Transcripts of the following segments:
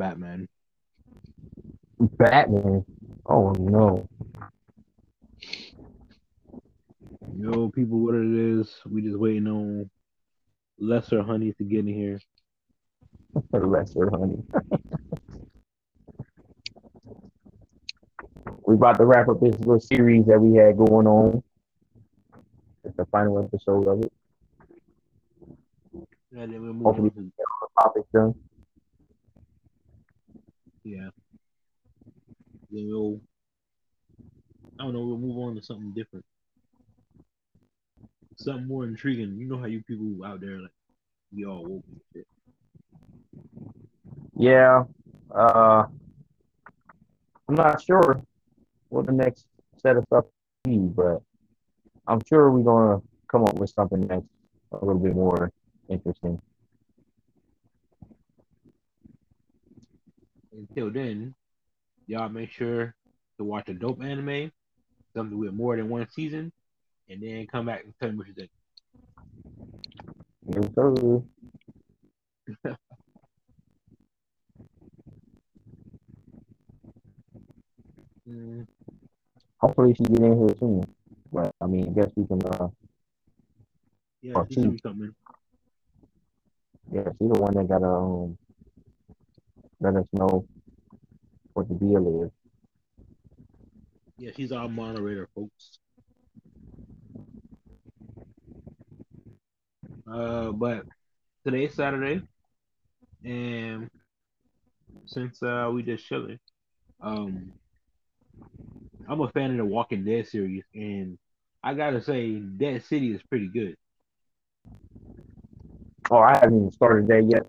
Batman. Batman. Oh no. Yo, people, what it is? We just waiting on lesser honey to get in here. Lesser honey. we about to wrap up this little series that we had going on. It's the final episode of it. And then we'll move Hopefully, on to, the topic done. Yeah. Then we'll, I don't know, we'll move on to something different. Something more intriguing. You know how you people out there, like, we all woke and shit. Yeah. Uh, I'm not sure what the next set of stuff be, but I'm sure we're gonna come up with something that's a little bit more interesting. Until then, y'all make sure to watch a dope anime, something with more than one season, and then come back and tell me what you think. Yes, sir. Mm, Hopefully she get in here soon. But I mean, I guess we can. Uh, yeah, she geez. me something. yeah, she's the one that gotta um let us know what the deal is. Yeah, he's our moderator, folks. Uh, but today's Saturday, and since uh we just chilling, um, I'm a fan of the Walking Dead series, and I gotta say, Dead City is pretty good. Oh, I haven't even started that yet.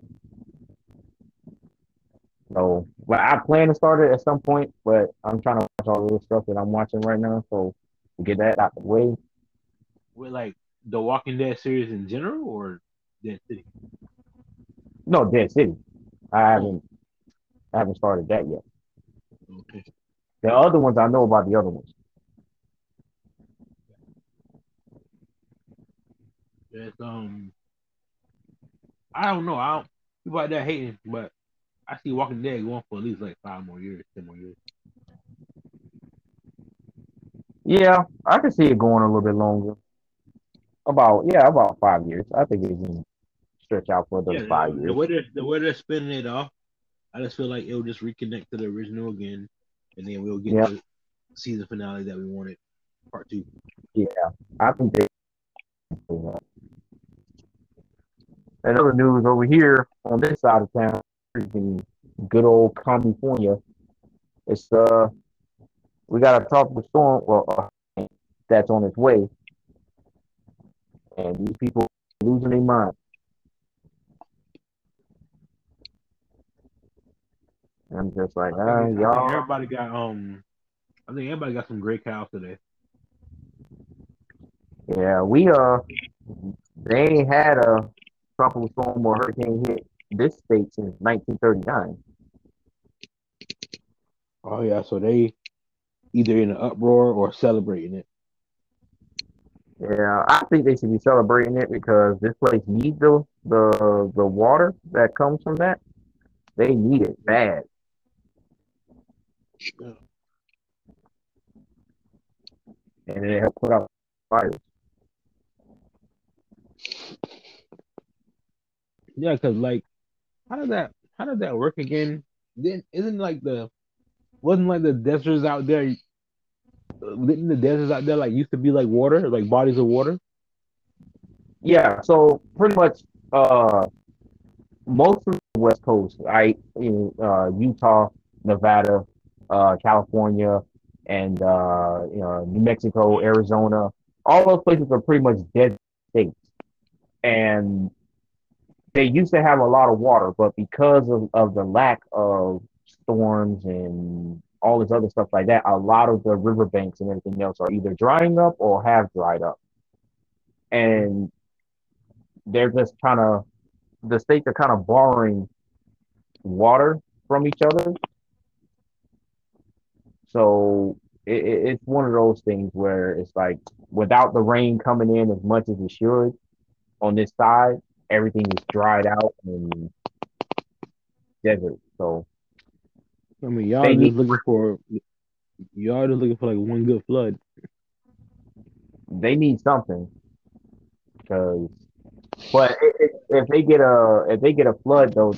So, well, I plan to start it at some point, but I'm trying to watch all the stuff that I'm watching right now. So, get that out the way. With like the Walking Dead series in general, or Dead City. No, Dead City. I haven't. I haven't started that yet. Okay. The other ones I know about the other ones. It's um, I don't know. I don't people out there hating, but I see Walking Dead going for at least like five more years, ten more years. Yeah, I can see it going a little bit longer. About yeah, about five years. I think it can stretch out for those Yeah, five years. the way they're the way they're spinning it off, I just feel like it'll just reconnect to the original again, and then we'll get Yeah. the season finale that we wanted, part two. Yeah, I think they. And other news over here on this side of town, freaking good old California. It's uh, we got a tropical storm, well, uh, that's on its way, and these people losing their mind. And I'm just like, I ah, y'all. everybody got um, I think everybody got some great cows today. Yeah, we uh, they ain't had a tropical storm or hurricane hit this state since 1939. Oh yeah, so they either in an uproar or celebrating it. Yeah, I think they should be celebrating it because this place needs the the the water that comes from that. They need it bad. Yeah. And it help put out fires. Yeah, because like, how does that how does that work again? Then isn't like the wasn't like the deserts out there? uh, Didn't the deserts out there like used to be like water, like bodies of water? Yeah, so pretty much uh most of the West Coast, right? In uh Utah, Nevada, uh California, and uh you know, New Mexico, Arizona, all those places are pretty much dead states. And they used to have a lot of water, but because of, of the lack of storms and all this other stuff like that, a lot of the riverbanks and everything else are either drying up or have dried up. And they're just kind of the states are kind of borrowing water from each other. So it, it- it's one of those things where it's like without the rain coming in as much as it should on this side, everything is dried out and desert. So I mean, y'all just need- looking for y'all just looking for like one good flood. they need something because but if, if- if they get a if they get a flood though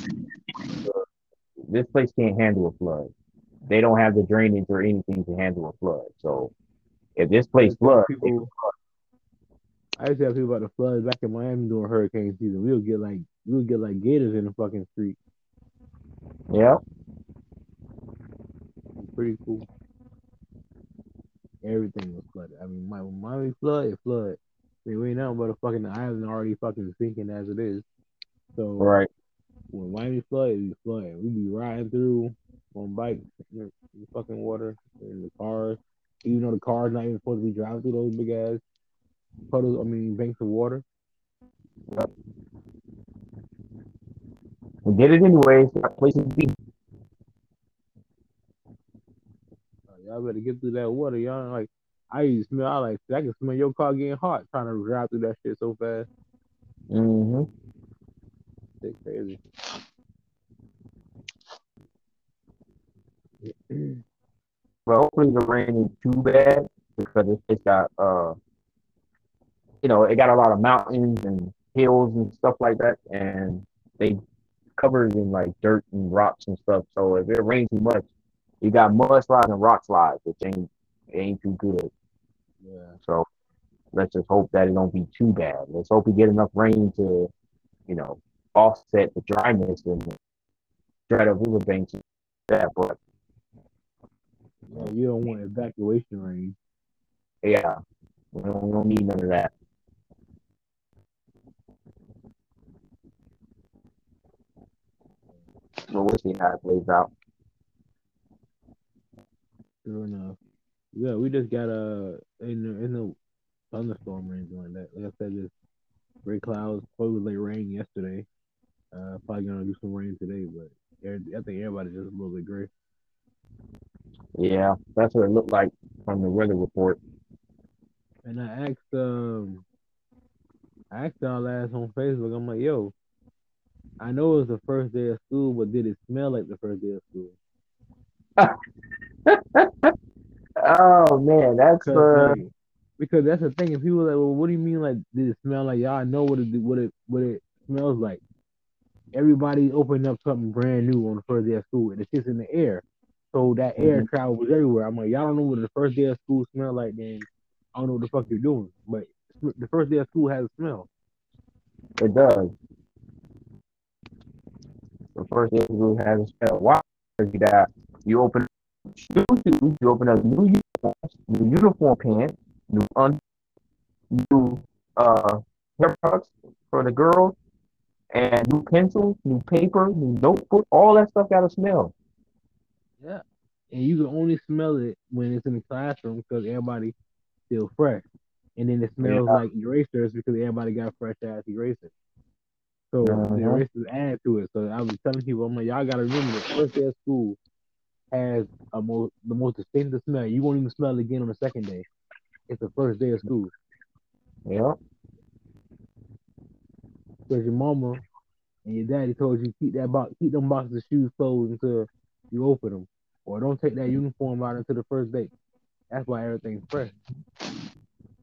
this place can't handle a flood they don't have the drainage or anything to handle a flood so if this place floods people, I used to have people about the floods back in Miami during hurricane season. We'll get like we'll get like gators in the fucking street. yeah Pretty cool. Everything was flooded. I mean, my when Miami flood, it flood. I mean, we ain't nothing but a fucking island already fucking sinking as it is. So right when Miami flood, it be flooding. We be riding through on bikes in the fucking water in the cars. Even though the car's not even supposed to be driving through those big ass puddles, I mean banks of water. we did it anyways got places to be Uh, y'all better get through that water. Y'all like I used to smell I like I can smell your car getting hot trying to drive through that shit so fast. hmm Shit crazy. but hopefully the rain ain't too bad because it's got uh you know it got a lot of mountains and hills and stuff like that and they covered in like dirt and rocks and stuff so if it rains too much you got mudslides and rock slides which ain't ain't too good Yeah. so let's just hope that it don't be too bad let's hope we get enough rain to you know offset the dryness and the riverbanks and that but Yeah, you don't want evacuation rain. Yeah, we don't, we don't need none of that. So we'll see how it plays out. Sure enough. Yeah, we just got a in the in the thunderstorm or anything like that. Like I said, just gray clouds, probably like rain yesterday. Uh, probably gonna do some rain today, but I think everybody just a little bit gray. Yeah, that's what it looked like from the weather report. And I asked um, I asked y'all last on Facebook. I'm like, yo, I know it was the first day of school, but did it smell like the first day of school? Oh man, that's Cause, uh, because that's the thing. If people are like, well, what do you mean? Like, did it smell like y'all know what it what it what it smells like? Everybody opened up something brand new on the first day of school, and it's just in the air. So that air Mhm. travels everywhere. I'm like, y'all don't know what the first day of school smell like. Then I don't know what the fuck you're doing. But the first day of school has a smell. it does. The first interview has a spell. Why? Because you got you open shoes, you open up new uniforms, new uniform pants, new un, new uh hair products for the girls, and new pencils, new paper, new notebook. All that stuff got a smell. Yeah. And you can only smell it when it's in the classroom because everybody still fresh. And then it smells Yeah. like erasers because everybody got fresh ass erasers. So Uh-huh. the erasers add to it. So I was telling people, I'm like, y'all gotta remember the first day of school has a most the most distinctive smell. You won't even smell it again on the second day. It's the first day of school. Yeah. Because your mama and your daddy told you keep that box keep them boxes of shoes closed until you open them. Or don't take that uniform out until the first day. That's why everything's fresh.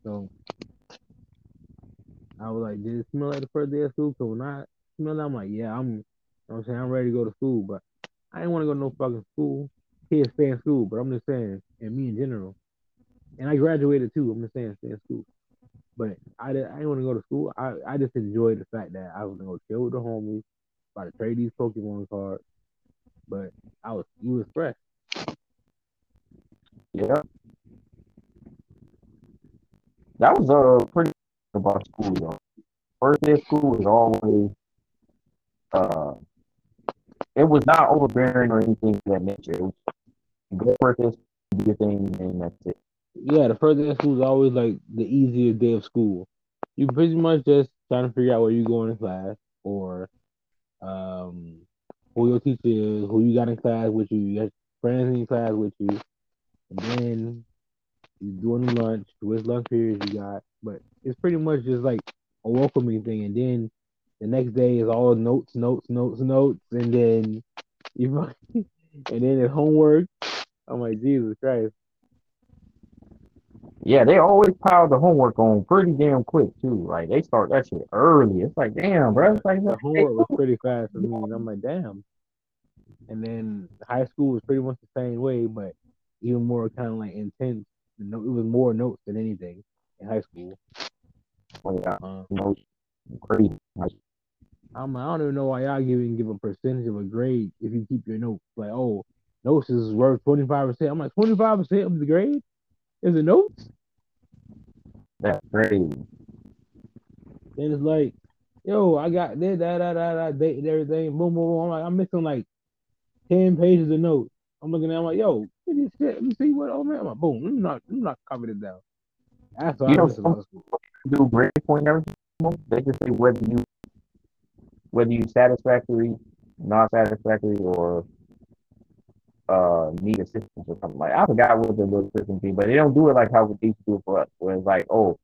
So I was like, did it smell like the first day of school? So when I smell it, I'm like, yeah, I'm you know I'm saying, I'm ready to go to school, but I didn't want to go to no fucking school. Kids stay in school, but I'm just saying, and me in general. And I graduated too. I'm just saying, stay in school. But I, didn't- I didn't want to go to school. I, I just enjoyed the fact that I was gonna go chill with the homies, about to trade these Pokemon cards. But I was, you was fresh. Yeah. That was uh pretty about school. First day of school was always uh it was not overbearing or anything of that nature. It was go first day do your thing and that's it. Yeah, the first day of school is always like the easiest day of school. You pretty much just trying to figure out where you going in class or um who your teacher is, who you got in class with you, your friends in class with you, and then you're doing lunch, which lunch periods you got. But it's pretty much just like a welcoming thing, and then the next day is all notes, notes, notes, notes, and then you and then the homework. I'm like, Jesus Christ. Yeah, they always pile the homework on pretty damn quick too. Like they start that shit early. It's like, damn, bro. It's like the homework was pretty fast for me, and I'm like, damn. And then high school was pretty much the same way, but even more kind of like intense. It was more notes than anything in high school. Yeah, uh, crazy. I'm, I don't even know why y'all even give a percentage of a grade if you keep your notes. Like, oh, notes is worth 25%. I'm like, 25% of the grade is the notes? That's crazy. Then it's like, yo, I got this, that, that, that, that, date and everything. Boom, boom, boom. I'm like, I'm missing like 10 pages of notes. I'm looking at I'm like, yo, this shit, let me see what, oh man, I'm like, boom, I'm not, I'm not copying it down. That's what you I know, do grade point everything. They just say whether you whether you satisfactory, not satisfactory, or uh need assistance or something like. I forgot what the little system be, but they don't do it like how they do it for us, where it's like, oh,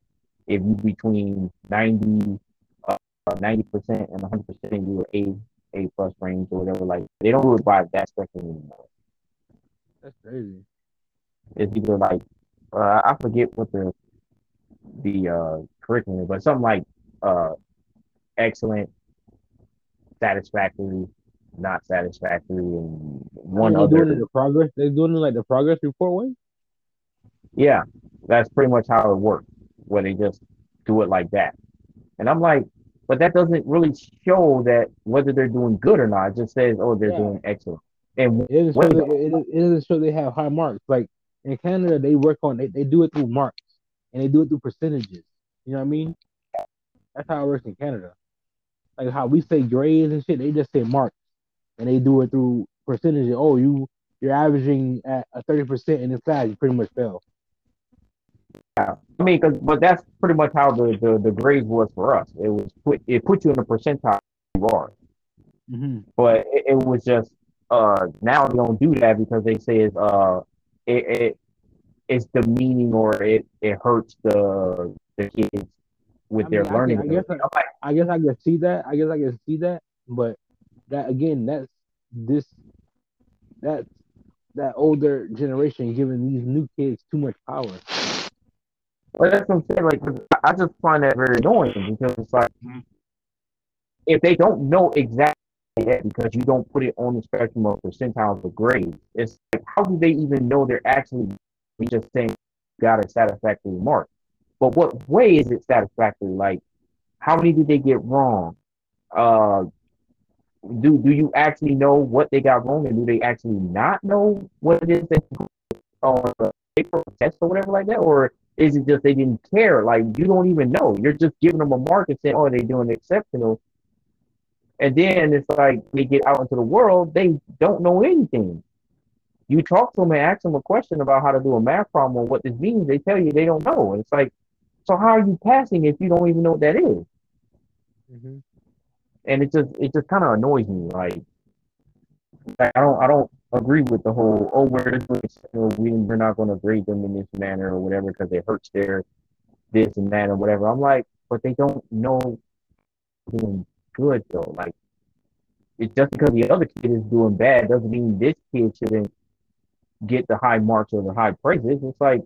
if you between 90 uh, 90 percent and 100 percent, you were A A plus range or whatever. Like they don't do it by that spectrum anymore. That's crazy. It's either like uh, I forget what the the uh, curriculum, but something like uh, excellent, satisfactory, not satisfactory, and one they other. Doing the progress, they're doing it like the progress report way. Yeah, that's pretty much how it works. Where they just do it like that, and I'm like, but that doesn't really show that whether they're doing good or not. It just says, oh, they're yeah. doing excellent. And it doesn't, show they, it, it doesn't show they have high marks. Like in Canada, they work on they, they do it through marks and they do it through percentages. You know what I mean? That's how it works in Canada. Like how we say grades and shit, they just say marks, and they do it through percentages. Oh, you you're averaging at a thirty percent in this class, you pretty much fail. Yeah, I mean, cause, but that's pretty much how the, the the grades was for us. It was put it put you in the percentile you are. Mm-hmm. But it, it, was just uh now they don't do that because they say it's uh it, it it's demeaning or it it hurts the the kids with I mean, their learning. I, guess I, I guess I can see that. I guess I can see that. But that again, that's this that that older generation giving these new kids too much power. Well, that's what I'm saying. Like, I just find that very annoying because it's like mm-hmm. if they don't know exactly that because you don't put it on the spectrum of percentiles of grades, it's like how do they even know they're actually just think got a satisfactory mark? But what way is it satisfactory? Like, how many did they get wrong? Uh, do do you actually know what they got wrong, and do they actually not know what it is that on the paper test or whatever like that, or is it just they didn't care? Like you don't even know. You're just giving them a mark and saying, "Oh, they're doing exceptional," and then it's like they get out into the world, they don't know anything. You talk to them and ask them a question about how to do a math problem or what this means, they tell you they don't know. And it's like, so how are you passing if you don't even know what that is? Mm-hmm. And it just it just kind of annoys me. Like, I don't I don't agree with the whole oh we're we we're not going to grade them in this manner or whatever because it hurts their this and that or whatever. I'm like, but they don't know doing good though. Like, it's just because the other kid is doing bad doesn't mean this kid shouldn't get the high marks or the high praises. It's like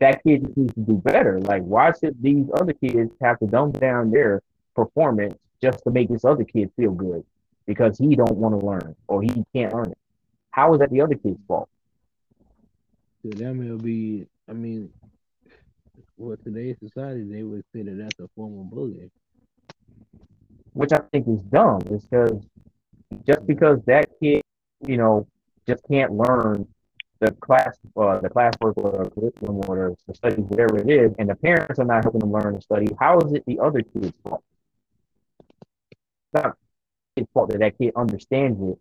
that kid needs to do better. Like, why should these other kids have to dumb down their performance just to make this other kid feel good because he don't want to learn or he can't learn it? How is that the other kid's fault? To them, it'll be. I mean, well, today's society, they would say that that's a form of bullying. Which I think is dumb. Is because just because that kid, you know, just can't learn the class, uh, the classwork or the curriculum or the studies, whatever it is, and the parents are not helping them learn and study, how is it the other kid's fault? It's not his fault that that kid understands it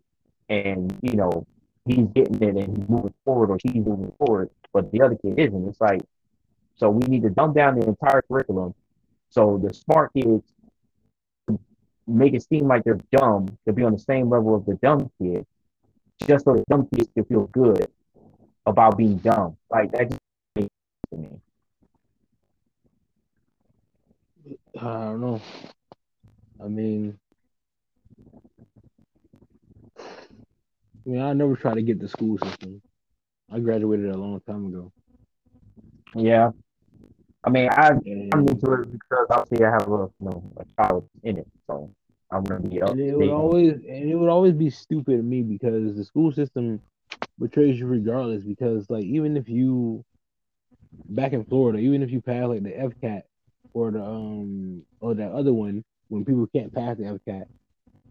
and, you know, he's getting it and he's moving forward or she's moving forward, but the other kid isn't. It's like, so we need to dumb down the entire curriculum so the smart kids make it seem like they're dumb to be on the same level of the dumb kids just so the dumb kids can feel good about being dumb. Like that just to me. I don't know. I mean, I mean, I never tried to get the school system. I graduated a long time ago. Yeah. I mean, I And, I'm into it because obviously I have a you know a child in it, so I'm gonna be up and it would always and it would always be stupid to me because the school system betrays you regardless. Because like even if you back in Florida, even if you pass like the FCAT or the um or that other one when people can't pass the FCAT,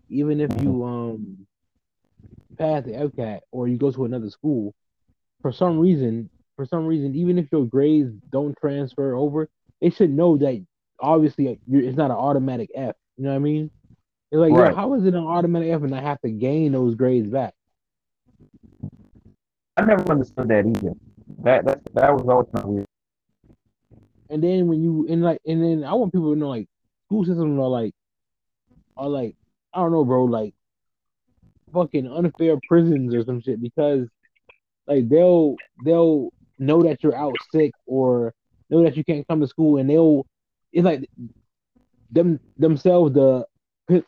even if you um pass the FCAT or you go to another school, for some reason, for some reason, even if your grades don't transfer over, they should know that obviously you're, it's not an automatic F. You know what I mean? It's like, Right. yo, how is it an automatic F and I have to gain those grades back? I never understood that either. That that that was always kind of weird. And then when you and like and then I want people to know like school systems are like are like I don't know, bro, like fucking unfair prisons or some shit because like they'll they'll know that you're out sick or know that you can't come to school and they'll it's like them themselves the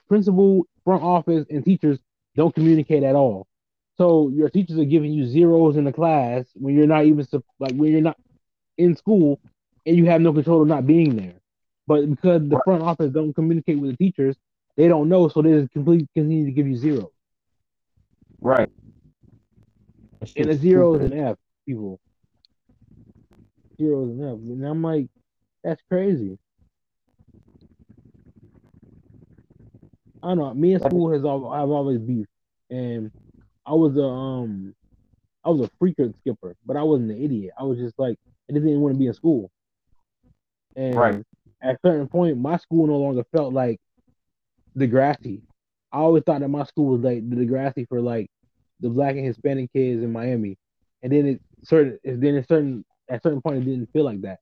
principal front office and teachers don't communicate at all so your teachers are giving you zeros in the class when you're not even like when you're not in school and you have no control of not being there but because the front office don't communicate with the teachers they don't know so they just completely continue to give you zero Right. and a zero is an F, people. Zero is an F. And I'm like, that's crazy. I don't know. Me and school has al- I've always beef, and I was a um, I was a frequent skipper, but I wasn't an idiot. I was just like, I just didn't want to be in school. And Right. at a certain point, my school no longer felt like Degrassi. I always thought that my school was like the Degrassi for like the black and Hispanic kids in Miami, and then it certain then it certain at a certain point it didn't feel like that.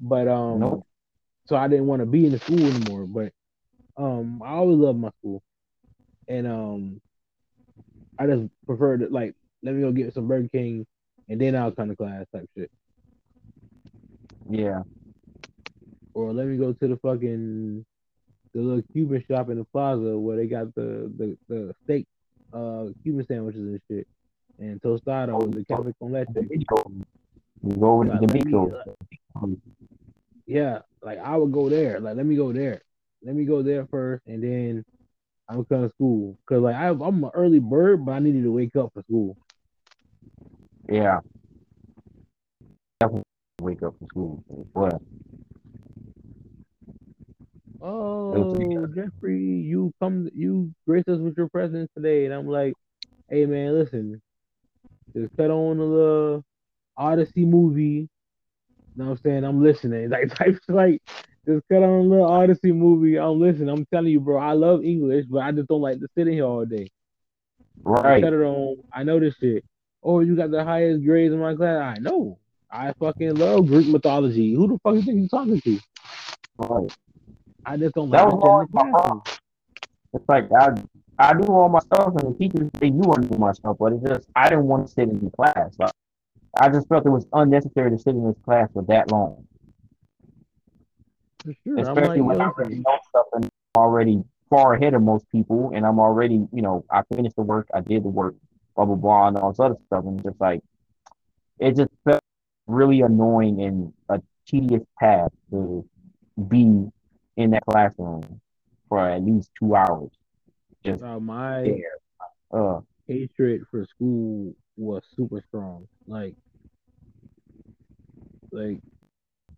But um, Nope. so I didn't want to be in the school anymore. But um, I always loved my school, and um, I just preferred to like let me go get some Burger King, and then I'll come to class type shit, Yeah. or let me go to the fucking the little Cuban shop in the plaza where they got the the, the steak uh Cuban sandwiches and shit, and tostados, the cafe con leche. You go to Like, let me- D'Amico. yeah, like I would go there. Like, let me go there. Let me go there first, and then I would come to school. Cause like I, I'm an early bird, but I needed to wake up for school. Yeah. Definitely wake up for school. Well, Oh, Jeffrey, you come, you grace us with your presence today, and I'm like, hey man, listen, just cut on the Odyssey movie. You know what I'm saying? I'm listening. Like type like just cut on a little Odyssey movie. I'm listening. I'm telling you, bro, I love English, but I just don't like to sit in here all day. right. Cut it on. I know this shit. Oh, you got the highest grades in my class. I know. I fucking love Greek mythology. Who the fuck you think you talking to? Right. I just don't That like was to in my the. It's like I I do all my stuff and the teachers they knew I knew my stuff, but it's just I didn't want to sit in the class. Like, I just felt it was unnecessary to sit in this class for that long. For sure. I'm Especially like, when I already know stuff and I'm already far ahead of most people and I'm already, you know, I finished the work, I did the work, blah blah blah and all this other stuff. And just like it just felt really annoying and a tedious task to be in that classroom for at least two hours. Just uh, my there. Uh hatred for school was super strong. Like, like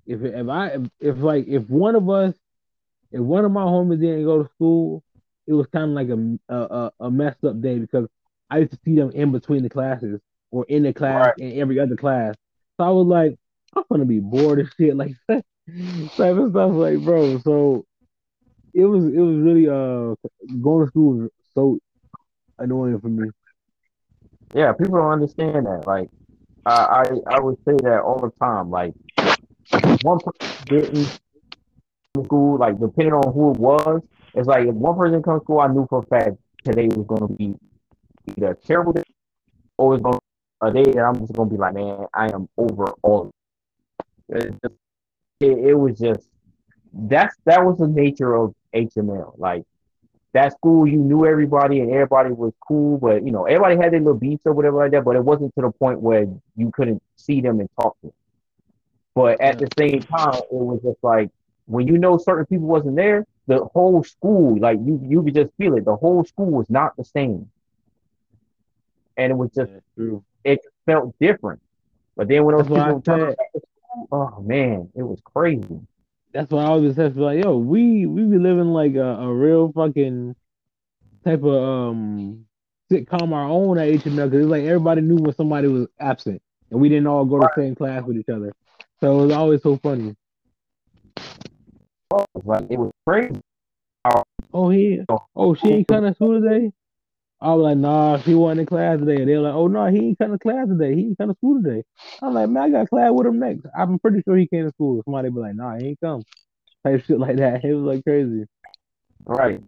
if if I if, if like if one of us, if one of my homies didn't go to school, it was kind of like a, a a messed up day because I used to see them in between the classes or in the class Right. and every other class. So I was like, I'm gonna be bored as shit, like that type of stuff, like bro. So it was it was really uh going to school was so annoying for me. Yeah, people don't understand that. Like, I I, I would say that all the time. Like, one person didn't school, like depending on who it was, it's like if one person comes to school, I knew for a fact today was going to be either a terrible day or it's going to a day that I'm just going to be like, man, I am over all. It, it was just that's that was the nature of HML. Like, that school you knew everybody and everybody was cool, but you know everybody had their little beefs or whatever like that. But it wasn't to the point where you couldn't see them and talk to them. But at the same time, it was just like when you know certain people wasn't there, the whole school, like you, you could just feel it. The whole school was not the same, and it was just it felt different. But then when those people turned oh man, it was crazy. That's why I always have to be like, yo, we we be living like a, a real fucking type of um sitcom our own at HML because it's like everybody knew when somebody was absent and we didn't all go to the same class with each other. So it was always so funny. Oh, like it was crazy. Oh, he, oh, she ain't coming to school today. I was like, nah, he wasn't in class today. And They were like, oh no, he ain't coming to class today. He ain't coming to school today. I'm like, man, I got class with him next. I'm pretty sure he came to school. Somebody be like, nah, he ain't come. Type shit like that. It was like crazy. Right.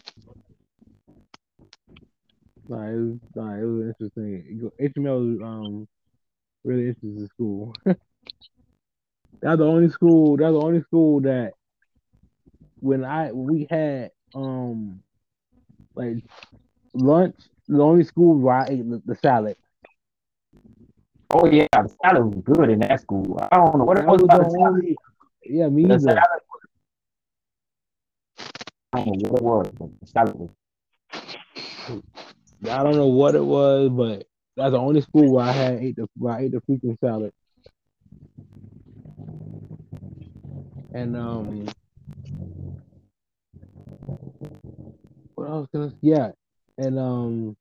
Nah, it was nah, it was interesting. HML was um really interesting in school. that's the only school. That's the only school that when I we had um like lunch, the only school where I ate the, the salad. Oh yeah, the salad was good in that school. I don't know what it was, was the only, Yeah, me either. Salad, I don't know what it was, but the salad was. I don't know what it was, but that's the only school where I had ate the where I ate the freaking salad. And um, what else? gonna yeah, and um,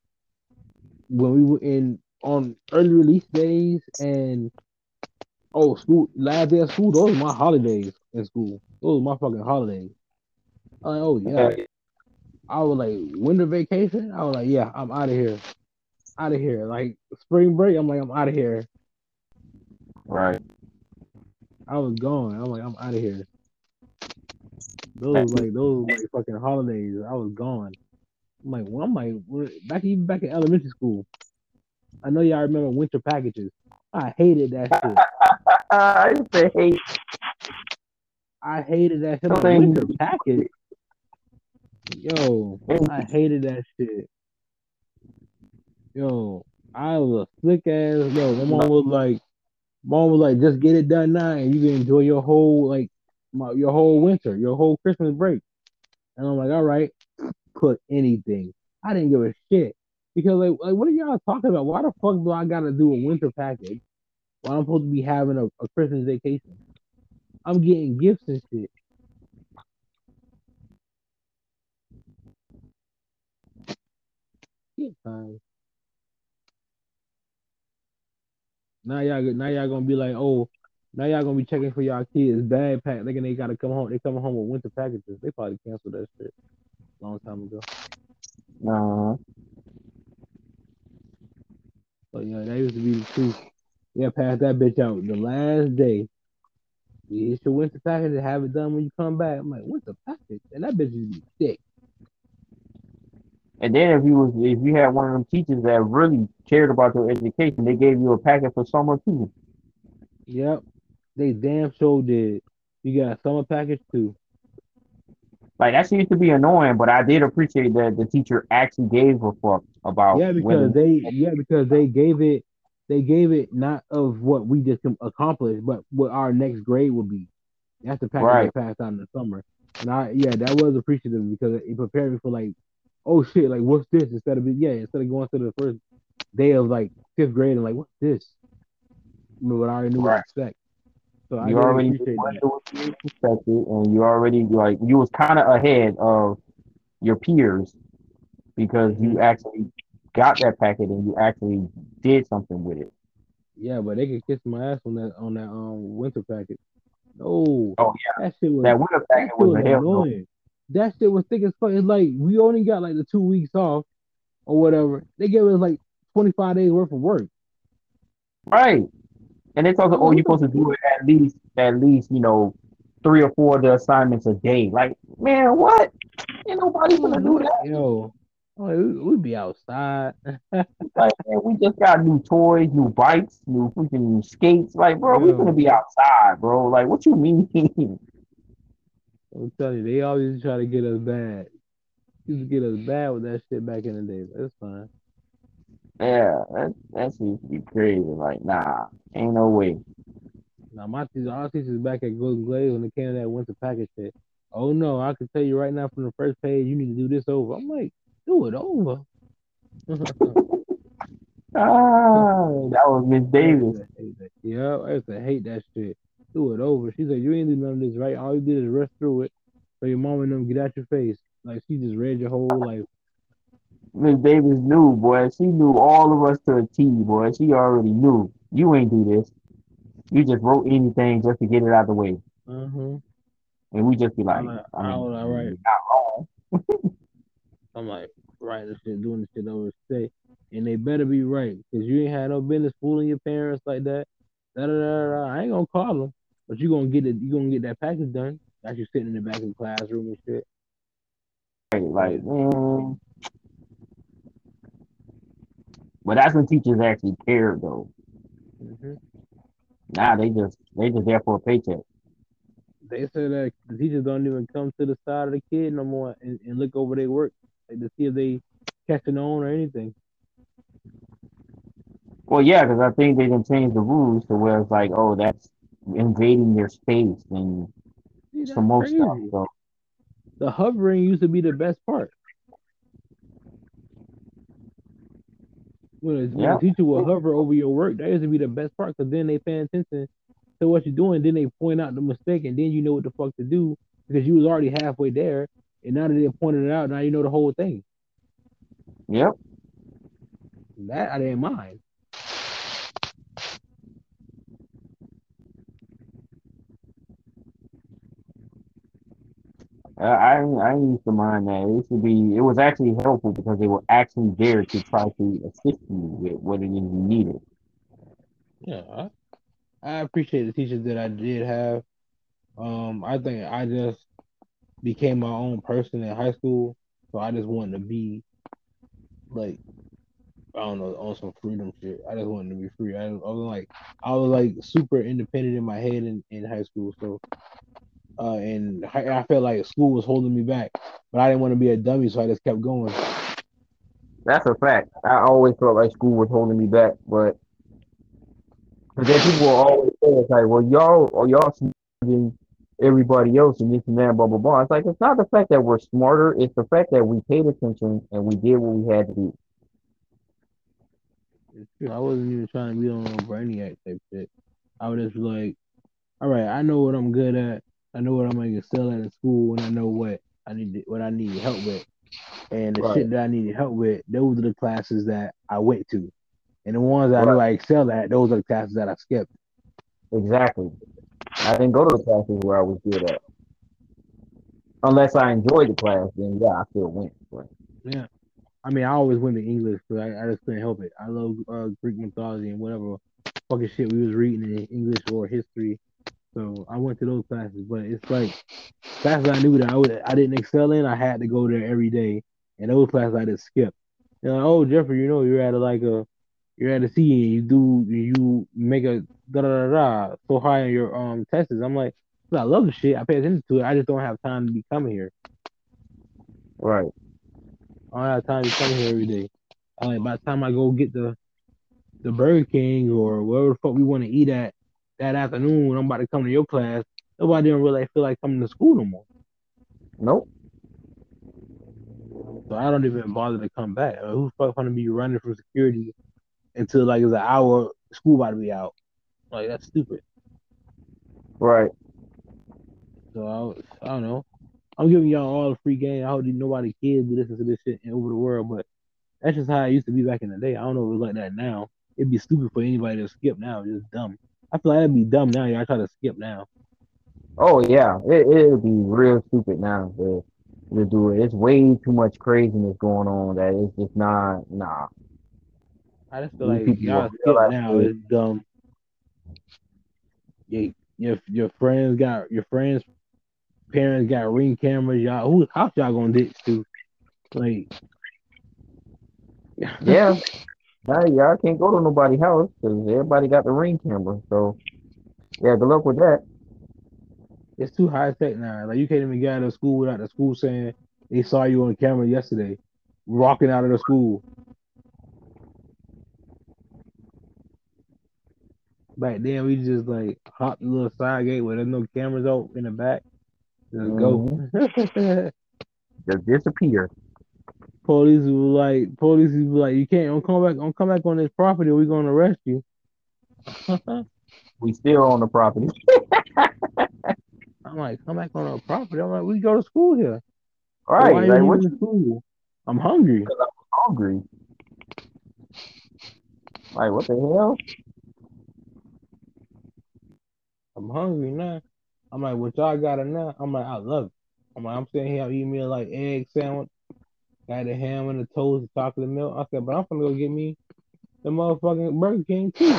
when we were in on early release days and oh school last day of school, those were my holidays in school. Those were my fucking holidays. Like, oh yeah. I was like winter vacation. I was like, yeah, I'm out of here, out of here. Like spring break, I'm like, I'm out of here. Right. I was gone. I'm like, I'm out of here. Those like those like fucking holidays. I was gone. I'm like, well, I'm like, back even back in elementary school. I know y'all remember winter packages. I hated that shit. I used to hate. I hated that shit. Like, winter package. Yo, I hated that shit. Yo, I was a slick ass. Yo, my mom was like, mom was like, just get it done now, and you can enjoy your whole like, my, your whole winter, your whole Christmas break. And I'm like, all right, put anything. I didn't give a shit because like, like what are y'all talking about? Why the fuck do I gotta do a winter package while I'm supposed to be having a, a Christmas vacation? I'm getting gifts and shit. time. Now y'all, now y'all gonna be like, oh, now y'all gonna be checking for y'all kids bag pack. Thinking they gotta come home. They coming home with winter packages. They probably canceled that shit long time ago. Uh-huh. But yeah, that used to be the truth. Yeah, pass that bitch out the last day. You hit your winter package and have it done when you come back. I'm like, winter package? And that bitch is thick. And then if you was if you had one of them teachers that really cared about your education, they gave you a packet for summer too. Yep. They damn sure did. You got a summer package too. Like that used to be annoying, but I did appreciate that the teacher actually gave a fuck about. Yeah, because women. they yeah because they gave it they gave it not of what we just accomplished, but what our next grade would be. That's the package right. passed out in the summer, and I yeah that was appreciative because it prepared me for like, oh shit, like what's this instead of yeah instead of going to the first day of like fifth grade and like what's this, you know, what I already knew right. what to expect. So you already expected, and you already like you was kind of ahead of your peers because you mm-hmm. actually got that packet and you actually did something with it. Yeah, but they could kiss my ass on that on that um winter packet. No. Oh yeah. That shit was that winter packet that was, was annoying. That shit was thick as fuck. It's like we only got like the two weeks off or whatever. They gave us like twenty five days worth of work. Right. And they talk about, oh, you're supposed to do it at least, at least, you know, three or four of the assignments a day. Like, man, what? Ain't nobody gonna do that. Yo, oh, we'd be outside. like, man, we just got new toys, new bikes, new freaking skates. Like, bro, we're gonna be outside, bro. Like, what you mean? I'm telling you, they always try to get us bad. used to get us bad with that shit back in the day. That's fine. Yeah, that that seems to be crazy. Like, nah, ain't no way. Now my teachers, our teachers back at Golden Glades when they came to that winter package shit. Oh no, I can tell you right now from the first page, you need to do this over. I'm like, do it over. Ah, that was Miss Davis. Yeah, I used to hate that shit. Do it over. She said, You ain't do none of this, right? All you did is rush through it. So your mom and them get out your face. Like she just read your whole life. Miss Davis knew, boy. She knew all of us to a T, boy. She already knew. You ain't do this. You just wrote anything just to get it out of the way. Uh-huh. And we just be like, I'm like, I mean, all right. not wrong. I'm like, writing this shit, doing this shit over state. And they better be right. Cause you ain't had no business fooling your parents like that. Da, da, da, da. I ain't gonna call them. But you gonna get it, you gonna get that package done. Got you sitting in the back of the classroom and shit. Like, man. But that's when teachers actually cared though. hmm Now they just they just there for a paycheck. They said that the teachers don't even come to the side of the kid no more and, and look over their work like to see if they catching on or anything. Well, yeah, because I think they didn't change the rules to where it's like, oh, that's invading their space and See, some more crazy. stuff. So The hovering used to be the best part. When a, when Yeah. a teacher will hover over your work, that used to be the best part because then they pay attention to what you're doing. Then they point out the mistake, and then you know what the fuck to do because you was already halfway there. And now that they pointed it out, now you know the whole thing. yep. That I didn't mind. I I used to mind that. It used to be it was actually helpful because they were actually there to try to assist you with what it is you needed. Yeah, I, I appreciate the teachers that I did have. Um, I think I just became my own person in high school, so I just wanted to be like I don't know on some freedom shit. I just wanted to be free. I, I was like I was like super independent in my head in, in high school, so uh, and I, I felt like school was holding me back, but I didn't want to be a dummy, so I just kept going. That's a fact. I always felt like school was holding me back, but but then people will always say it's like, well, y'all or y'all smarter than everybody else and this and that, blah blah blah. It's like it's not the fact that we're smarter; it's the fact that we paid attention and we did what we had to do. It's true. I wasn't even trying to be on no brainiac type shit. I was just like, all right, I know what I'm good at. I know what I'm gonna excel at in school, and I know what I need to, what I need help with. And the Right. shit that I needed help with, those are the classes that I went to. And the ones that I knew I excelled at, those are the classes that I skipped. Exactly. I didn't go to the classes where I was good at. Unless I enjoyed the class, then yeah, I still went. But Yeah. I mean, I always went to English, but I, I just couldn't help it. I love uh, Greek mythology and whatever fucking shit we was reading in English or history. So I went to those classes, but it's like classes I knew that I I didn't excel in. I had to go there every day, and those classes I just skipped. Know, oh Jeffrey, you know you're at a like a you're at a C and you do you make a da da da da so high on your um tests. I'm like, I love the shit. I pay attention to it. I just don't have time to be coming here. right. I don't have time to come here every day. I like by the time I go get the the Burger King or wherever the fuck we want to eat at that afternoon when I'm about to come to your class, nobody didn't really feel like coming to school no more. Nope. So I don't even bother to come back. Like, who's fuck gonna be running from security until like it's an hour school about to be out? Like that's stupid. Right. So I, was- I don't know. I'm giving y'all all the free game. I hope nobody kids be listening to this shit over the world, but that's just how it used to be back in the day. I don't know if it's like that now. It'd be stupid for anybody to skip now. It's just dumb. I feel like that'd be dumb now. Y'all try to skip now. Oh yeah. It it'll be real stupid now to to do it. It's way too much craziness going on that it's just not nah. I just feel These like y'all skip now is dumb. Your, your your friends got your friends parents got ring cameras. Y'all who house y'all gonna ditch to? Like Yeah. Now y'all can't go to nobody's house because everybody got the ring camera. So yeah, good luck with that. it's too high tech now. Like you can't even get out of school without the school saying They saw you on camera yesterday, walking out of the school. Back then, we just like hop the little side gate where there's no cameras out in the back. Just Mm-hmm. go. Just disappear. Police was like, police was like, you can't don't come back, don't come back on this property. We're gonna arrest you. We still on the property. I'm like, come back on our property. I'm like, we go to school here. All Why you like what leaving school? I'm hungry. I'm hungry? Like what the hell? I'm hungry now. I'm like, what y'all got now? I'm like, I love it. I'm like, I'm sitting here eating me like egg sandwich, got the ham and the toast, the chocolate milk. I said, but I'm gonna go get me the motherfucking Burger King too.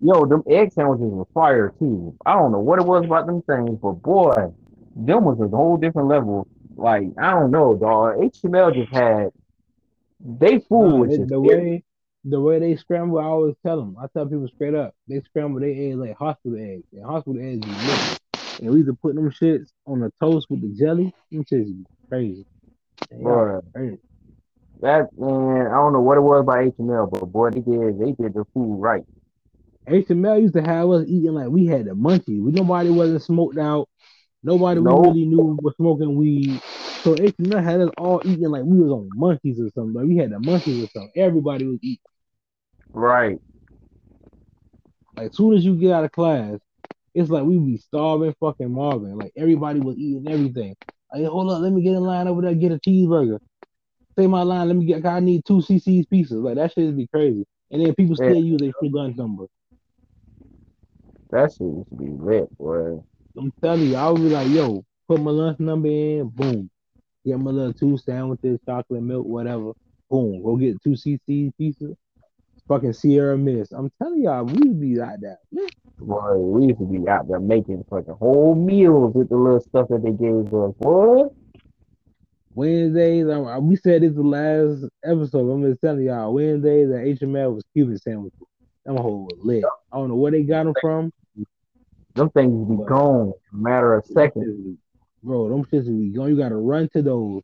Yo, them egg sandwiches were fire too. I don't know what it was about them things, but boy, them was a whole different level. Like I don't know, dog. HML just had they was it- the way the way they scramble, I always tell them. I tell people straight up, they scramble their eggs like hospital eggs. And hospital eggs be lit. And we used to put them shits on the toast with the jelly. Them shits crazy. And y'all Bruh. crazy. that man. I don't know what it was about HML, but boy, they did they did the food right. HML used to have us eating like we had the munchies. We nobody wasn't smoked out. Nobody Nope. we really knew was smoking weed. So HML had us all eating like we was on munchies or something. Like we had the munchies or something. Everybody was eating. Right. Like as soon as you get out of class, it's like we be starving fucking Marvin. Like everybody was eating everything. Like hold up, let me get in line over there, get a cheeseburger. Say my line, let me get. I need two CC's pieces. Like that shit be crazy. And then people still Yeah. use their free lunch number. That shit used to be lit, boy. I'm telling you, I would be like, yo, put my lunch number in, boom. Get my little two sandwiches, chocolate milk, whatever. Boom. Go get two CC pieces. Fucking Sierra Mist. I'm telling y'all, we would be like that. Man, Boy, we used to be out there making fucking whole meals with the little stuff that they gave us. What? Wednesdays, I, we said this the last episode. I'm just telling y'all, Wednesdays at HML was Cuban sandwiches. Them whole lit. I don't know where they got them from. Them things be What? gone in a matter of seconds. Bro, them shits be gone. You gotta run to those.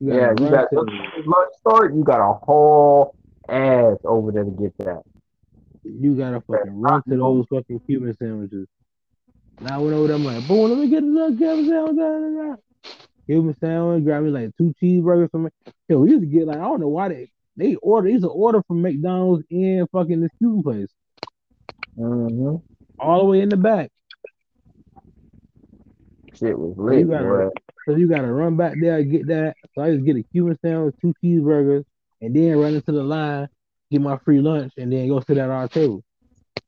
You gotta Yeah, you got to those those. lunch start, you got a whole ass over there to get that. You gotta fucking run to those fucking Cuban sandwiches. Now I went over there, I'm like, boom, let me get little Cuban sandwich. Da, da, da. Cuban sandwich, grab me like two cheeseburgers from Yo, we used to get like I don't know why they they order they used to order from McDonald's and fucking this Cuban place. Mm-hmm. All the way in the back. Shit was you lit, gotta- boy. So you gotta run back there and get that. So I just get a Cuban sandwich, two cheeseburgers, and then run into the line, get my free lunch, and then go sit at our table.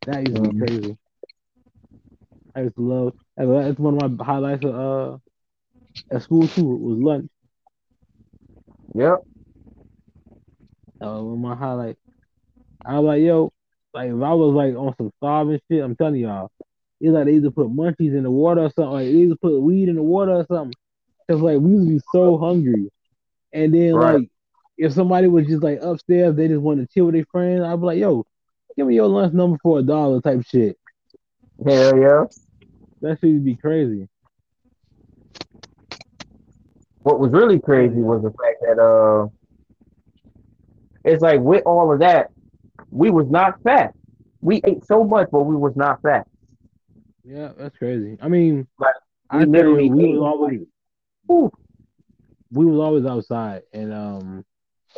That used to be Mhm. crazy. I used to love. That's one of my highlights of uh at school too. Was lunch. Yep. That was one of my highlights. I was like, yo, like if I was like on some starving shit, I'm telling y'all, it's like they either put munchies in the water or something. Like they either put weed in the water or something. Cause like we used to be so hungry, and then Right. like if somebody was just like upstairs, they just wanted to chill with their friends. I'd be like, yo, give me your lunch number for a dollar type shit. Hell yeah. That shit would be crazy. What was really crazy was the fact that uh it's like with all of that, we was not fat. We ate so much, but we was not fat. Yeah, that's crazy. I mean, Like, I literally we was always Ooh, we was always outside, and um.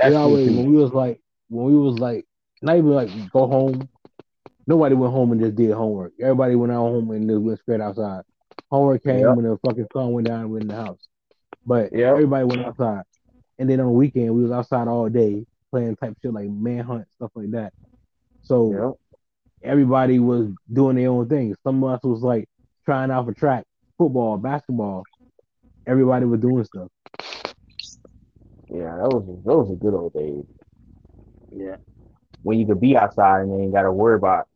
That's we always when we was like when we was like not even like go home. Nobody went home and just did homework. Everybody went out home and just went straight outside. Homework came Yep. when the fucking sun went down in the house. But Yep. everybody went outside. And then on the weekend we was outside all day playing type shit like manhunt, stuff like that. So Yep. everybody was doing their own thing. Some of us was like trying out for track, football, basketball. Everybody was doing stuff. Yeah, that was those were good old days Yeah. when you could be outside and you ain't got to worry about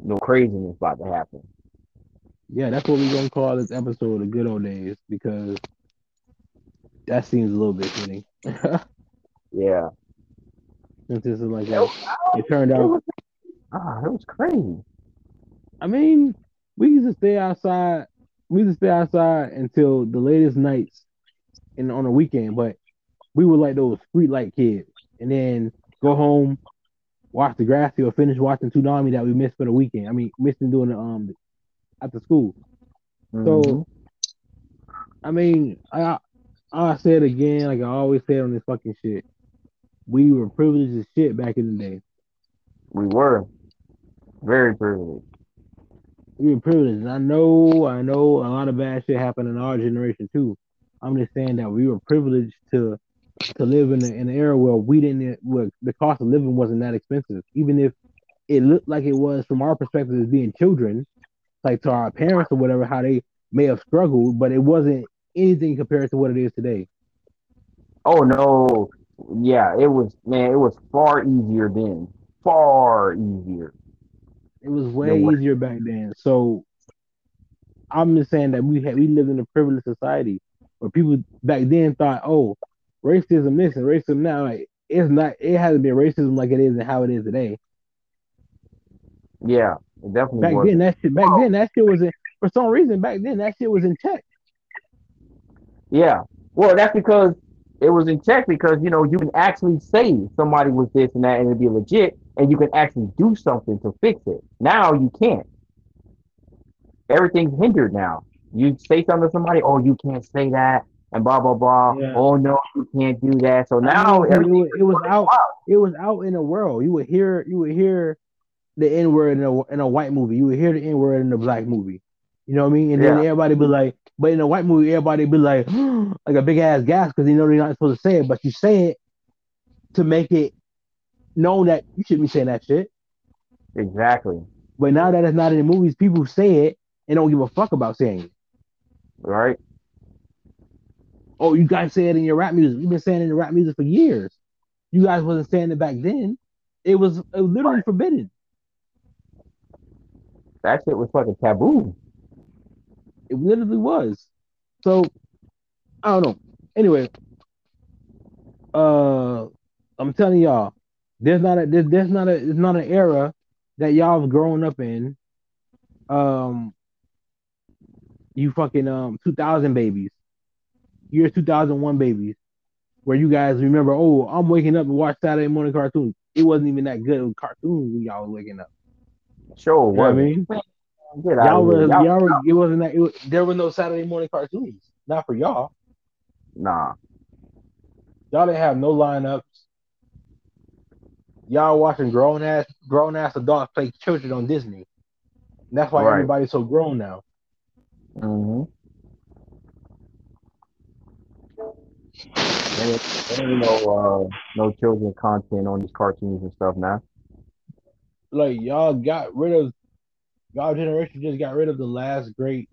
no craziness about to happen. Yeah, that's what we're gonna call this episode the good old days because that seems a little bit fitting. Yeah, Since this is like It a, was- it turned out. was, ah, it was crazy. I mean, we used to stay outside we used to stay outside until the latest nights and on the weekend, but we were like those street light kids, and then go home, watch Degrassi or finish watching Toonami that we missed for the weekend. I mean, missing doing the um after school. Mhm. So, I mean, I I say it again, like I always say on this fucking shit. We were privileged as shit back in the day. we were very privileged. We were privileged, and I know, I know, a lot of bad shit happened in our generation too. I'm just saying that we were privileged to to live in, a, in an era where we didn't, where the cost of living wasn't that expensive, even if it looked like it was from our perspective as being children, like to our parents or whatever, how they may have struggled, but it wasn't anything compared to what it is today. Oh no, yeah, it was man, it was far easier then, far easier. It was way No way. easier back then. So I'm just saying that we had we lived in a privileged society where people back then thought, oh, racism this and racism now. Like, it's not. It hasn't been racism like it is and how it is today. Yeah, it definitely Back was. then, that shit. Back oh. then, that shit was in. For some reason, back then, that shit was in check. Yeah. Well, that's because it was in check because you know you can actually say somebody was this and that and it'd be legit, and you can actually do something to fix it. Now you can't. Everything's hindered now. You say something to somebody, oh, you can't say that, and blah blah blah. Yeah. Oh no, you can't do that. So now it was- it was out. wild. It was out in the world. You would hear. You would hear the N word in a in a white movie. You would hear the N word in a black movie. You know what I mean? And then everybody be like, but in a white movie, everybody be like, like a big ass gas because they know they're not supposed to say it, but you say it to make it known that you shouldn't be saying that shit. Exactly. But now that it's not in the movies, people say it and don't give a fuck about saying it. Right. Oh, you guys say it in your rap music. You've been saying it in your rap music for years. You guys wasn't saying it back then. It was, it was literally forbidden. That shit was fucking taboo. It literally was. So I don't know. Anyway, uh, I'm telling y'all, there's not a there's, there's not a it's not an era that y'all have grown up in. Um, you fucking um 2000 babies, year 2001 babies, where you guys remember, oh, I'm waking up and watch Saturday morning cartoons. It wasn't even that good of cartoons when y'all was waking up. Sure You know what I mean? Get out Y'all of were, here. Y'all- y'all it wasn't that. It was, there were no Saturday morning cartoons. Not for y'all. Nah. Y'all didn't have no lineups. Y'all watching grown ass grown ass adults play children on Disney. And that's why Right. everybody's so grown now. Mm-hmm. There ain't no uh no children content on these cartoons and stuff now. Like y'all got rid of y'all generation just got rid of the last great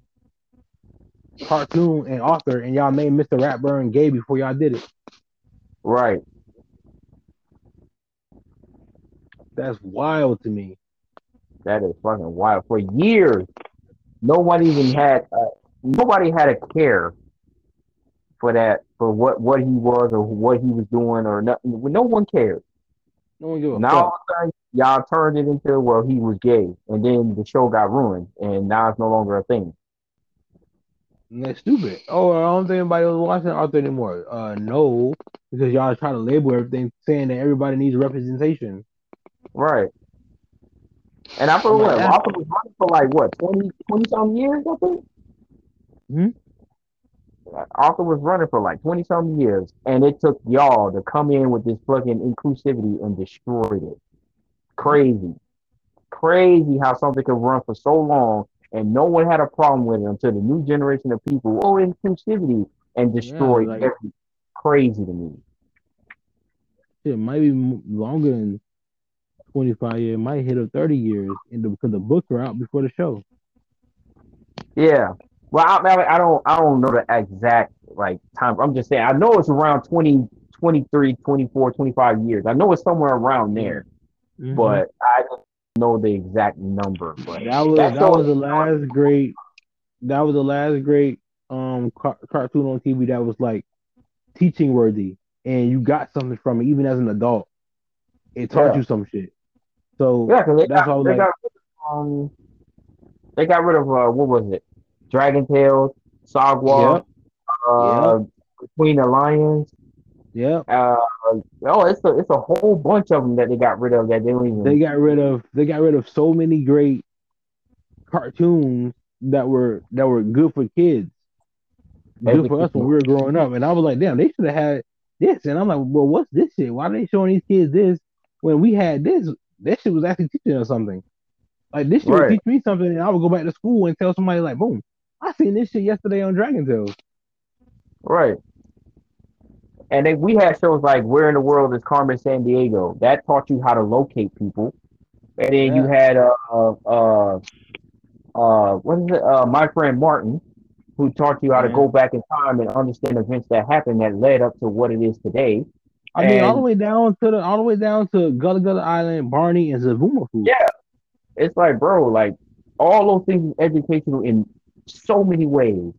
cartoon and Arthur, and y'all made Mr. Ratburn gay before y'all did it. Right. That's wild to me. That is fucking wild. For years, no one even had uh, nobody had a care for that for what what he was or what he was doing or nothing. No one cared. No one a Now all fuck. of a sudden, y'all turned it into well he was gay, and then the show got ruined, and now it's no longer a thing. And that's stupid. Oh, I don't think anybody was watching Arthur anymore. Uh, no, because y'all try to label everything saying that everybody needs representation. Right. And I feel like, what Arthur was running for like what 20, 20 some years, I think. Hmm? Arthur was running for like twenty some years, and it took y'all to come in with this fucking inclusivity and destroyed it. Crazy, crazy how something could run for so long and no one had a problem with it until the new generation of people, oh, inclusivity, and destroyed like- every crazy to me. It might be longer than 25 years. It might hit up 30 years the, because the books were out before the show. Yeah. Well, I, I, don't I don't know the exact like time. I'm just saying I know it's around 20, 23, 24, 25 years. I know it's somewhere around there, Mhm. but I don't know the exact number. But that was that was the last great. That was the last great um car- cartoon on TV that was like teaching worthy, and you got something from it even as an adult. It taught Yeah. you some shit. So yeah, they that's got all they like got rid of, um they got rid of uh, what was it? Dragon Tales, Sagwa, yep. Uh, yep. Between the Lions. Yeah. Uh, oh, it's a it's a whole bunch of them that they got rid of that they don't even. They got rid of they got rid of so many great cartoons that were that were good for kids, good for us when we were growing up. And I was like, damn, they should have had this. And I'm like, well, what's this shit? Why are they showing these kids this when we had this? That shit was actually teaching us something. Like this shit right. would teach me something, and I would go back to school and tell somebody like, boom, I seen this shit yesterday on Dragon Tales. Right. And then we had shows like Where in the World is Carmen Sandiego? That taught you how to locate people. And then yeah. you had uh uh uh what is it? Uh my friend Martin, who taught you how to go back in time and understand events that happened that led up to what it is today. I and, mean, all the way down to the all the way down to Gullah Gullah Island, Barney, and Zoboomafoo. Yeah, it's like, bro, like all those things educational in so many ways.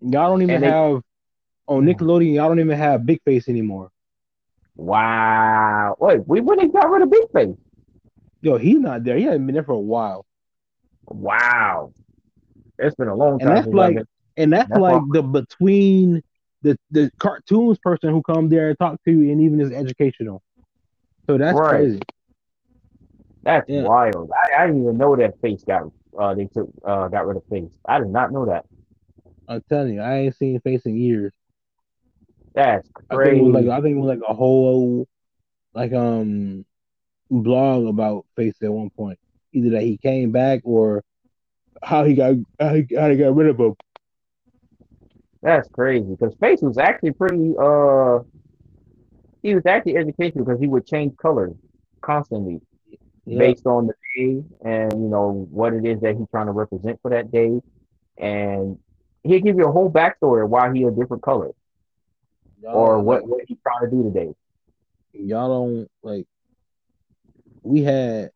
Y'all don't even have on mm. Nickelodeon. Y'all don't even have Big Face anymore. Wow. Wait, we and got rid of Big Face. Yo, he's not there. He hasn't been there for a while. Wow. It's been a long time. And that's like, and that's, that's like the between the the cartoons person who come there and talk to you, and even is educational. So that's right. crazy. That's yeah. wild. I, I, didn't even know that face got uh they took uh got rid of face. I did not know that. I'm telling you, I ain't seen face in years. That's crazy. I think it was like I think it was like a whole like um blog about face at one point. Either that he came back or how he got how he, how he got rid of him. That's crazy because Face was actually pretty. Uh, he was actually educational because he would change colors constantly yep. based on the day and you know what it is that he's trying to represent for that day, and he'll give you a whole backstory of why he a different color y'all or what, what he's trying to do today. Y'all don't like. We had,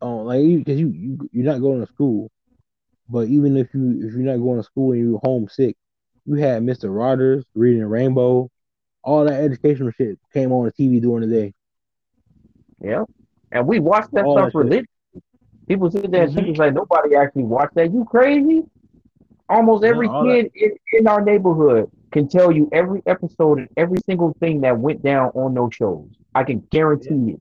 um, like because you you you're not going to school, but even if you if you're not going to school and you're homesick, you had Mr. Rogers reading Rainbow, all that educational shit came on the TV during the day. Yeah, and we watch that all stuff religiously. People sit there and mm-hmm. like nobody actually watched that. You crazy? Almost every yeah, kid in, in our neighborhood can tell you every episode and every single thing that went down on those shows. I can guarantee yeah. it.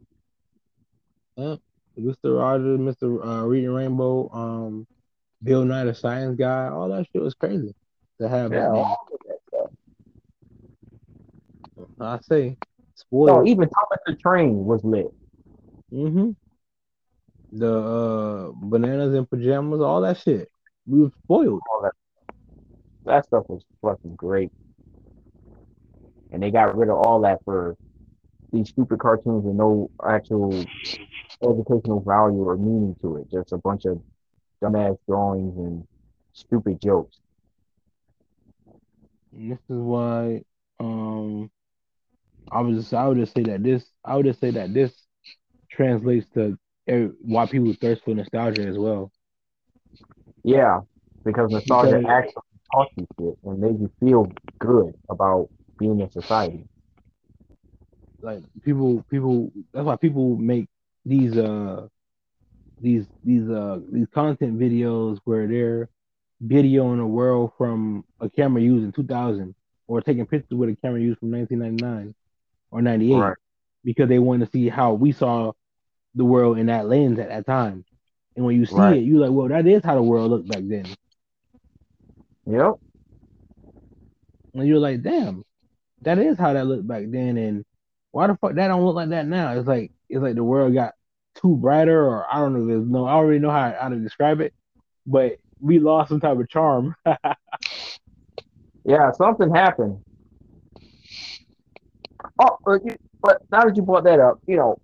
Yeah. Mr. Rogers, Mr. Uh, Reading Rainbow, um, Bill Nye the Science Guy, all that shit was crazy to have yeah, that I say, spoiled. No, even Thomas the Train was lit. Mm-hmm. The uh, bananas and pajamas, all that shit. We were spoiled. All that, that stuff was fucking great. And they got rid of all that for these stupid cartoons with no actual educational value or meaning to it. Just a bunch of dumbass drawings and stupid jokes. And this is why um I was just I would just say that this I would just say that this translates to why people thirst for nostalgia as well. Yeah, because nostalgia because, actually taught you shit and made you feel good about being in society. Like people, people. That's why people make these uh these these uh these content videos where they're videoing a world from a camera used in 2000 or taking pictures with a camera used from 1999 or 98 right. because they want to see how we saw the world in that lens at that time. And when you see right. it, you're like, well, that is how the world looked back then. Yep. And you're like, damn, that is how that looked back then. And why the fuck that don't look like that now? It's like it's like the world got too brighter, or I don't know. There's no, I already know how, how to describe it, but we lost some type of charm. yeah, something happened. Oh, but now that you brought that up, you know,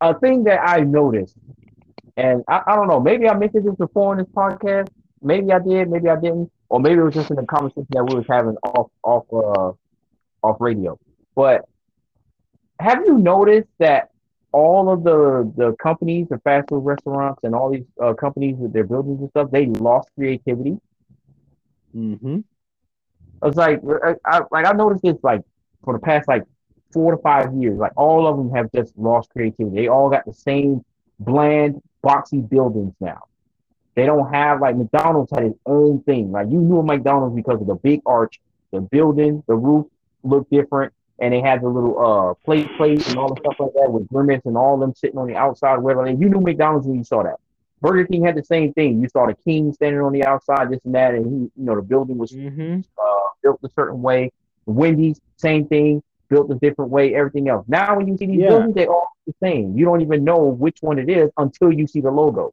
a thing that I noticed, and I, I don't know, maybe I mentioned this before in this podcast. Maybe I did, maybe I didn't, or maybe it was just in the conversation that we was having off off uh, off radio. But have you noticed that all of the the companies, the fast food restaurants, and all these uh, companies with their buildings and stuff, they lost creativity. Mm-hmm. I was like, I, I, like I noticed this like for the past like four to five years, like all of them have just lost creativity. They all got the same bland, boxy buildings now. They don't have like McDonald's had its own thing. Like you knew McDonald's because of the big arch, the building, the roof looked different, and they had the little uh plate plates and all the stuff like that with grimace and all them sitting on the outside, whatever. And you knew McDonald's when you saw that. Burger King had the same thing. You saw the king standing on the outside, this and that, and he, you know, the building was Mm-hmm. uh, built a certain way. Wendy's, same thing, built a different way. Everything else. Now, when you see these Yeah. buildings, they all the same. You don't even know which one it is until you see the logo.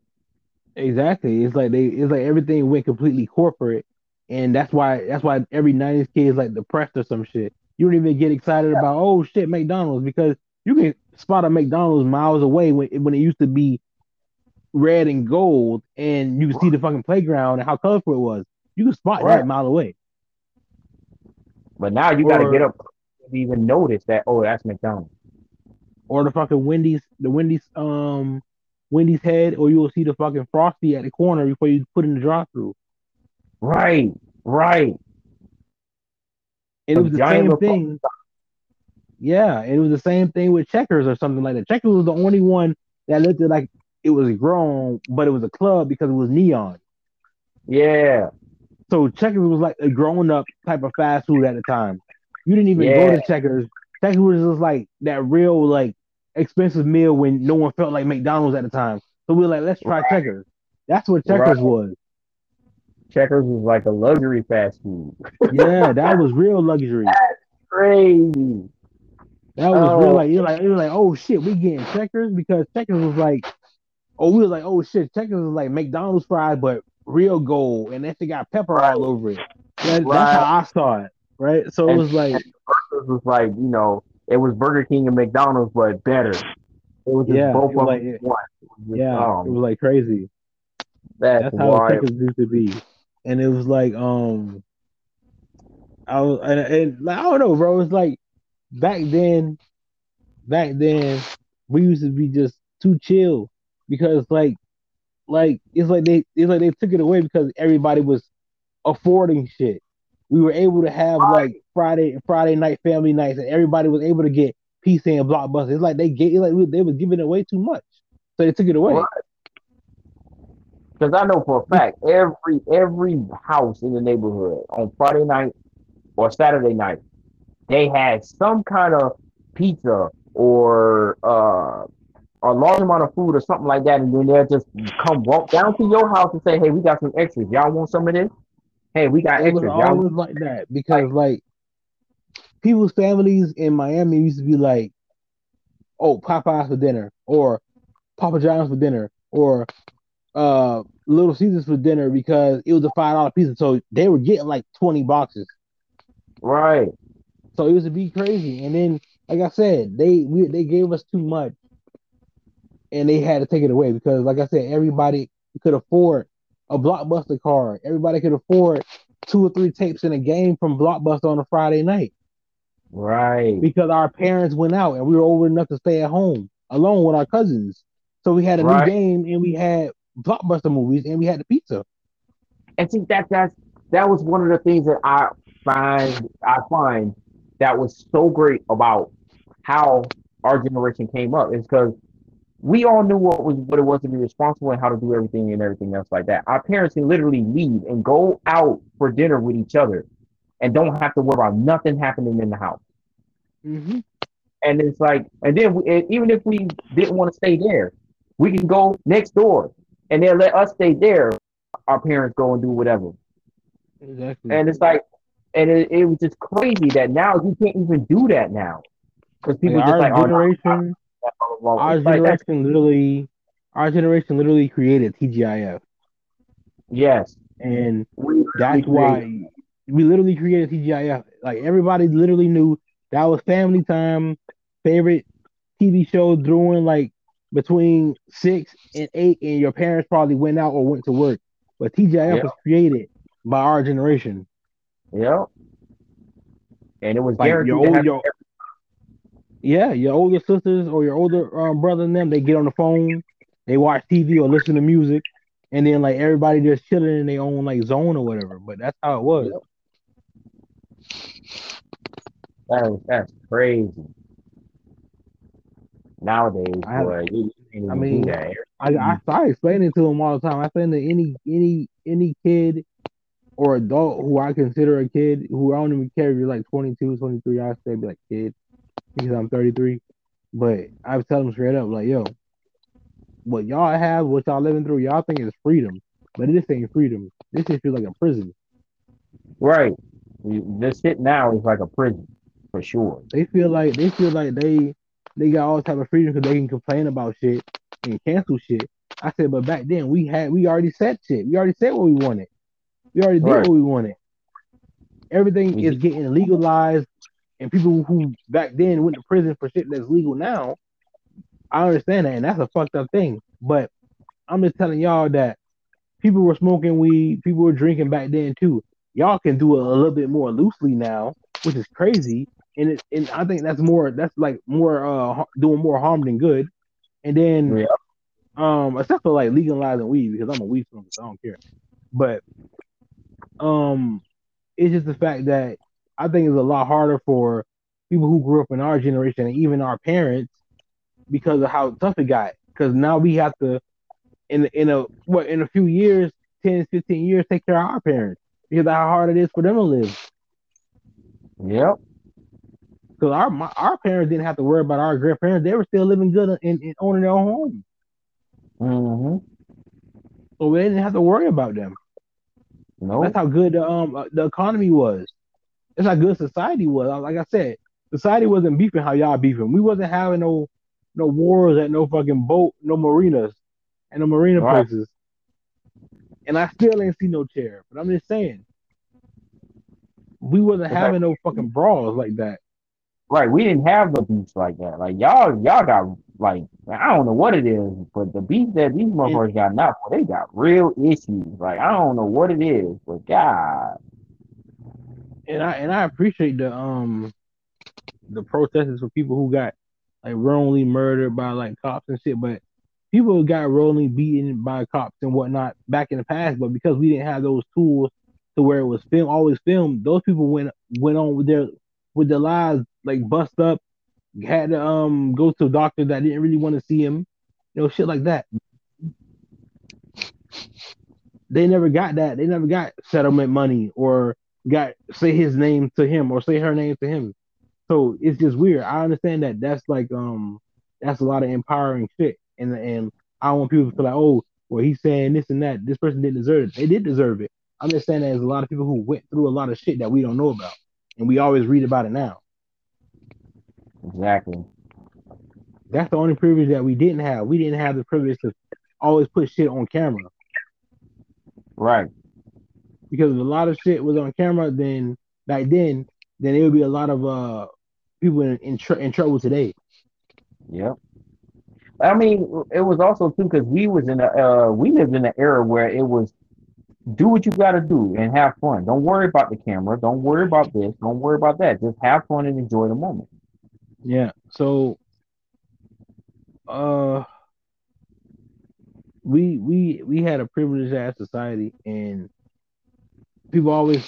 Exactly. It's like they it's like everything went completely corporate. And that's why that's why every 90s kid is like depressed or some shit. You don't even get excited about oh shit McDonald's because you can spot a McDonald's miles away when when it used to be red and gold and you can see the fucking playground and how colorful it was. You can spot Right. that a mile away. But now you got to get up to even notice that. Oh, that's McDonald's. Or the fucking Wendy's the Wendy's um Wendy's head or you will see the fucking frosty at the corner before you put in the drive through. Right, right. And it was the same thing. Yeah, and it was the same thing with Checkers or something like that. Checkers was the only one that looked like it was grown, but it was a club because it was neon. Yeah, So Checkers was like a grown up type of fast food at the time. You didn't even Yeah. go to Checkers. Checkers was just like that real like expensive meal when no one felt like McDonald's at the time. So we were like, let's try Right. Checkers. That's what Checkers Right. was. Checkers was like a luxury fast food. Yeah, that was real luxury. Crazy. That was Oh. real like you're like you're like oh shit we getting checkers because checkers was like oh we was like oh shit checkers was like McDonald's fries but real gold and that shit got pepper all over it. That, Right. That's how I saw it, right? So it And- was like Burgers was like, you know, it was Burger King and McDonald's, but better. It was just Yeah, both it of like- them. one. It just, yeah, oh, it was like crazy. that's, That's how checkers used to be, and it was like um I was and, and like, I don't know, bro. It's like back then, back then we used to be just too chill because like like it's like they it's like they took it away because everybody was affording shit. We were able to have like Friday Friday night family nights, and everybody was able to get PC and blockbuster. It's like they gave like they was giving away too much, so they took it away. Because I know for a fact every every house in the neighborhood on Friday night or Saturday night, they had some kind of pizza or uh, a large amount of food or something like that, and then they'll just come walk down to your house and say, "Hey, we got some extras. Y'all want some of this? Hey, we got It was extras. Y'all always like that because like people's families in Miami used to be like, oh, Popeyes for dinner, or Papa John's for dinner, or uh Little Caesars for dinner because it was a five dollar pizza. So they were getting like twenty boxes. right, So it was to be crazy. And then, like I said, they we, they gave us too much, and they had to take it away because, like I said, everybody could afford a blockbuster card. Everybody could afford two or three tapes in a game from Blockbuster on a Friday night right, because our parents went out and we were old enough to stay at home alone with our cousins. So we had a Right. new game and we had Blockbuster movies and we had the pizza. and see that that's that was one of the things that I find I find that was so great about how our generation came up is because we all knew what was what it was to be responsible and how to do everything and everything else like that. Our parents can literally leave and go out for dinner with each other and don't have to worry about nothing happening in the house. Mm-hmm. And it's like, and then we, and even if we didn't want to stay there, we can go next door and they'll let us stay there. Our parents go and do whatever. Exactly. And it's like, and it, it was just crazy that now you can't even do that now. Because people just like, oh, generation. Our It's like, that's- generation literally, our generation literally created TGIF, yes. and We that's why we literally created TGIF. Like everybody literally knew that was family time, favorite TV show during like between six and eight, and your parents probably went out or went to work. But TGIF Yeah. was created by our generation. Yep. And it was Like your old, your, yeah, your older sisters or your older um, brother and them, they get on the phone, they watch TV or listen to music, and then like everybody just chilling in their own like zone or whatever. But that's how it was. that that's crazy. Nowadays, I- boy, I mean, do that. I, I I explain it to them all the time. I say to any any any kid or adult who I consider a kid who I don't even care if you're like 22, 23, I say be like kid because I'm 33. But I tell them straight up like, yo, what y'all have, what y'all living through, y'all think is freedom, but this ain't freedom. This shit feels like a prison. Right. This shit now is like a prison for sure. They feel like they feel like they they got all type of freedom because they can complain about shit and cancel shit. I said, but back then we had we already said shit. We already said what we wanted. We already did Right. what we wanted. Everything is getting legalized, and people who back then went to prison for shit that's legal now. I understand that, and that's a fucked up thing. But I'm just telling y'all that people were smoking weed, people were drinking back then too. Y'all can do it a little bit more loosely now, which is crazy. And it, and I think that's more that's like more uh doing more harm than good. And then Yeah. um except for like legalizing weed because I'm a weed smoker, so I don't care. But um it's just the fact that I think it's a lot harder for people who grew up in our generation and even our parents because of how tough it got. Because now we have to in in a what in a few years, 10, 15 years, take care of our parents because of how hard it is for them to live. Yep. Because our my, our parents didn't have to worry about our grandparents; they were still living good and, and owning their own home, hmm so we didn't have to worry about them. No. That's how good the um uh, the economy was. That's how good society was. Like I said, society wasn't beefing how y'all beefing. We wasn't having no no wars at no fucking boat, no marinas, and no marina Right. places. And I still ain't see no chair. But I'm just saying, we wasn't having no fucking brawls like that. Right. We didn't have the beats like that. Like y'all, y'all got like I don't know what it is, but the beats that these motherfuckers got now, they got real issues. Like I don't know what it is, but God, And I and I appreciate the um the protesters for people who got like wrongly murdered by like cops and shit, but people got wrongly beaten by cops and whatnot back in the past, but because we didn't have those tools to where it was film always filmed, those people went went on with their with their lives like bust up, had to um go to a doctor that didn't really want to see him, you know, shit like that. They never got that. They never got settlement money or got say his name to him or say her name to him. So it's just weird. I understand that that's like um that's a lot of empowering shit, and and I want people to feel like oh well he's saying this and that. This person didn't deserve it. They did deserve it. I'm just saying that there's a lot of people who went through a lot of shit that we don't know about, and we always read about it now. exactly. That's the only privilege that we didn't have. We didn't have the privilege to always put shit on camera Right. Because if a lot of shit was on camera, then back then, then there would be a lot of uh people in in, tr- in trouble today. Yep. I mean, it was also too because we was in a uh, we lived in an era where it was do what you got to do and have fun. Don't worry about the camera. Don't worry about this. Don't worry about that. Just have fun and enjoy the moment. Yeah. So uh we we we had a privileged ass society and people always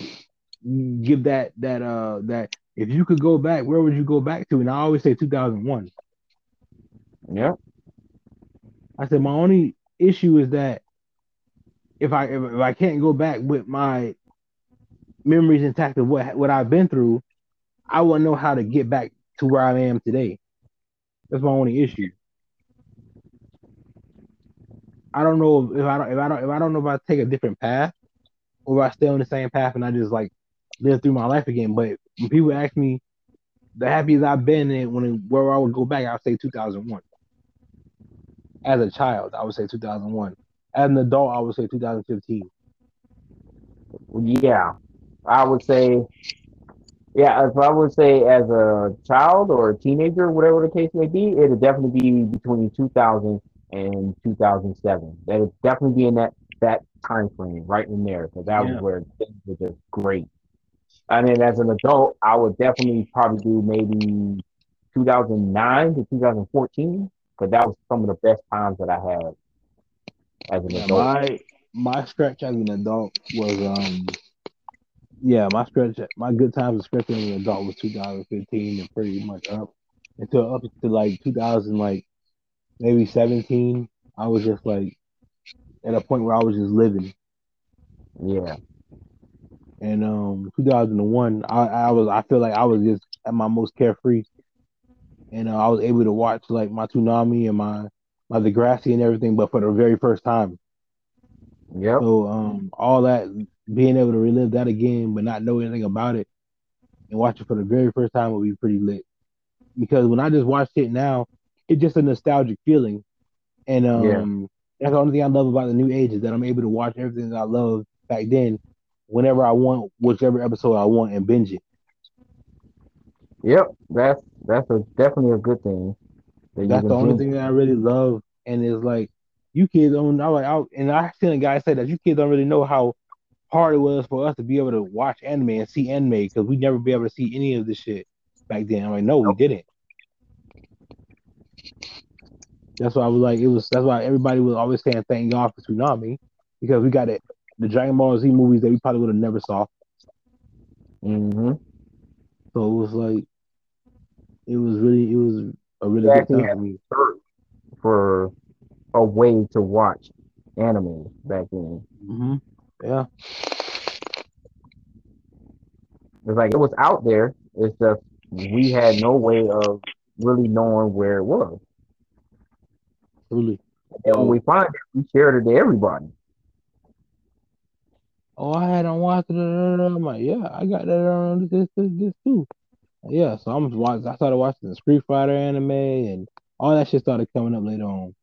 give that that uh that if you could go back, where would you go back to? And I always say 2001. Yeah. I said my only issue is that if I if, if I can't go back with my memories intact of what what I've been through, I won't know how to get back to where I am today. That's my only issue. I don't know if I don't if I don't if I don't know if I take a different path or I stay on the same path and I just like live through my life again. But when people ask me the happiest I've been and when where I would go back, I would say 2001. As a child, I would say 2001. As an adult, I would say 2015. Yeah. I would say. Yeah, if I would say as a child or a teenager, whatever the case may be, it'd definitely be between 2000 and 2007. That'd definitely be in that that time frame, right in there, because that Yeah. was where things were just great. And then as an adult, I would definitely probably do maybe 2009 to 2014, because that was some of the best times that I had as an Yeah, adult. my my stretch as an adult was um yeah my stretch my good times of stretching as an adult was 2015 and pretty much up until up to like 2000, like maybe 17. I was just like at a point where I was just living. Yeah. And um, 2001, I, I was I feel like I was just at my most carefree, and uh, I was able to watch like my Toonami and my my Degrassi and everything, but for the very first time. Yeah. So um, all that being able to relive that again, but not know anything about it, and watch it for the very first time would be pretty lit. Because when I just watched it now, it's just a nostalgic feeling, and um, Yeah. That's the only thing I love about the new age is that I'm able to watch everything that I loved back then, whenever I want, whichever episode I want, and binge it. Yep. That's that's a definitely a good thing. That That's the only thing that I really love, and it's like you kids don't. I like, I, and I seen a guy say that you kids don't really know how hard it was for us to be able to watch anime and see anime because we'd never be able to see any of this shit back then. I'm like, no, we didn't. That's why I was like, it was. That's why everybody was always saying thank God for Toonami because we got it. The Dragon Ball Z movies that we probably would have never saw. Mm-hmm. So it was like, it was really, it was a really good time for me. for a way to watch anime back then. hmm Yeah, It's like it was out there. It's just we had no way of really knowing where it was. Really. And when we find it, we shared it to everybody. Oh, I had on watch it. I'm like, yeah, I got that on this, this, this too. Yeah, so I'm watching. I started watching the Street Fighter anime, and all that shit started coming up later on.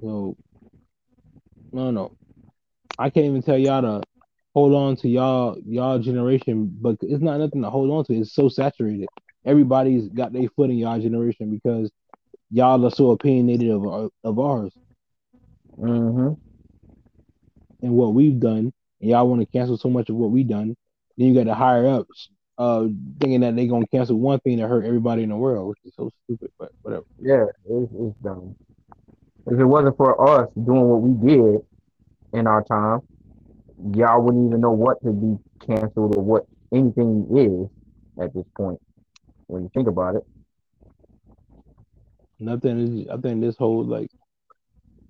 So, no, no, I can't even tell y'all to hold on to y'all y'all generation, but it's not nothing to hold on to. It's so saturated. Everybody's got their foot in y'all generation because y'all are so opinionated of of ours Mm-hmm. and what we've done, and y'all want to cancel so much of what we done. Then you got the higher ups uh thinking that they're gonna cancel one thing that hurt everybody in the world, which is so stupid. But whatever. Yeah, it's, it's dumb. If it wasn't for us doing what we did in our time, y'all wouldn't even know what to be canceled or what anything is at this point. When you think about it, Nothing is. I think this whole like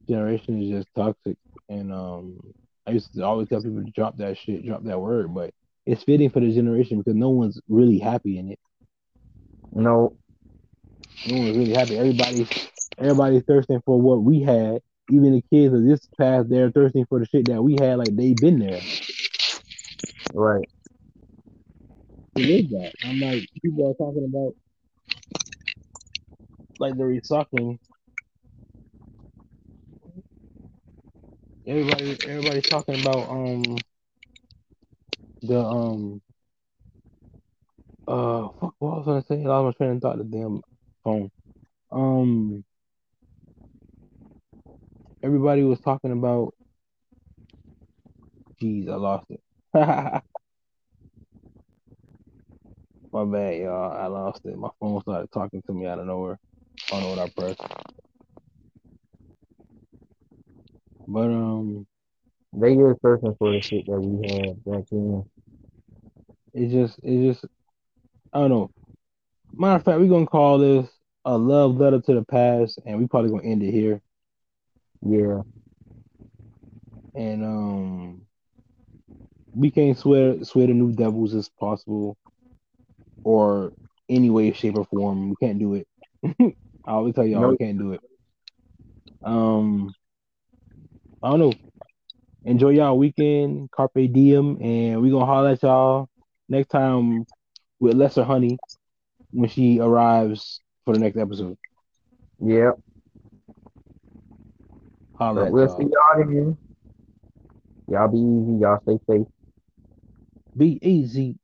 generation is just toxic, and um, I used to always tell people to drop that shit, drop that word, but it's fitting for the generation because no one's really happy in it. No, No one's really happy. Everybody's everybody's thirsting for what we had. Even the kids of this past, they're thirsting for the shit that we had. Like they've been there. right? That? I'm like, people are talking about like the recycling. Everybody, everybody's talking about um the um uh fuck what was I gonna say? I was trying to thought the damn phone. Um, everybody was talking about. Jeez, I lost it. My bad, y'all. I lost it. My phone started talking to me out of nowhere. I don't know what I pressed. But um, They is searching for the shit that we had back then. it just, it just, I don't know. Matter of fact, we're gonna call this a love letter to the past, and we probably gonna end it here. Yeah, And um, we can't swear swear the new devils as possible, or any way, shape, or form. We can't do it. I always tell y'all we can't do it. Um, I don't know. Enjoy y'all weekend, carpe diem, and we gonna holler at y'all next time with lesser honey when she arrives for the next episode. yeah. Holler at we'll y'all. see y'all then. Y'all be easy. Y'all stay safe. Be easy.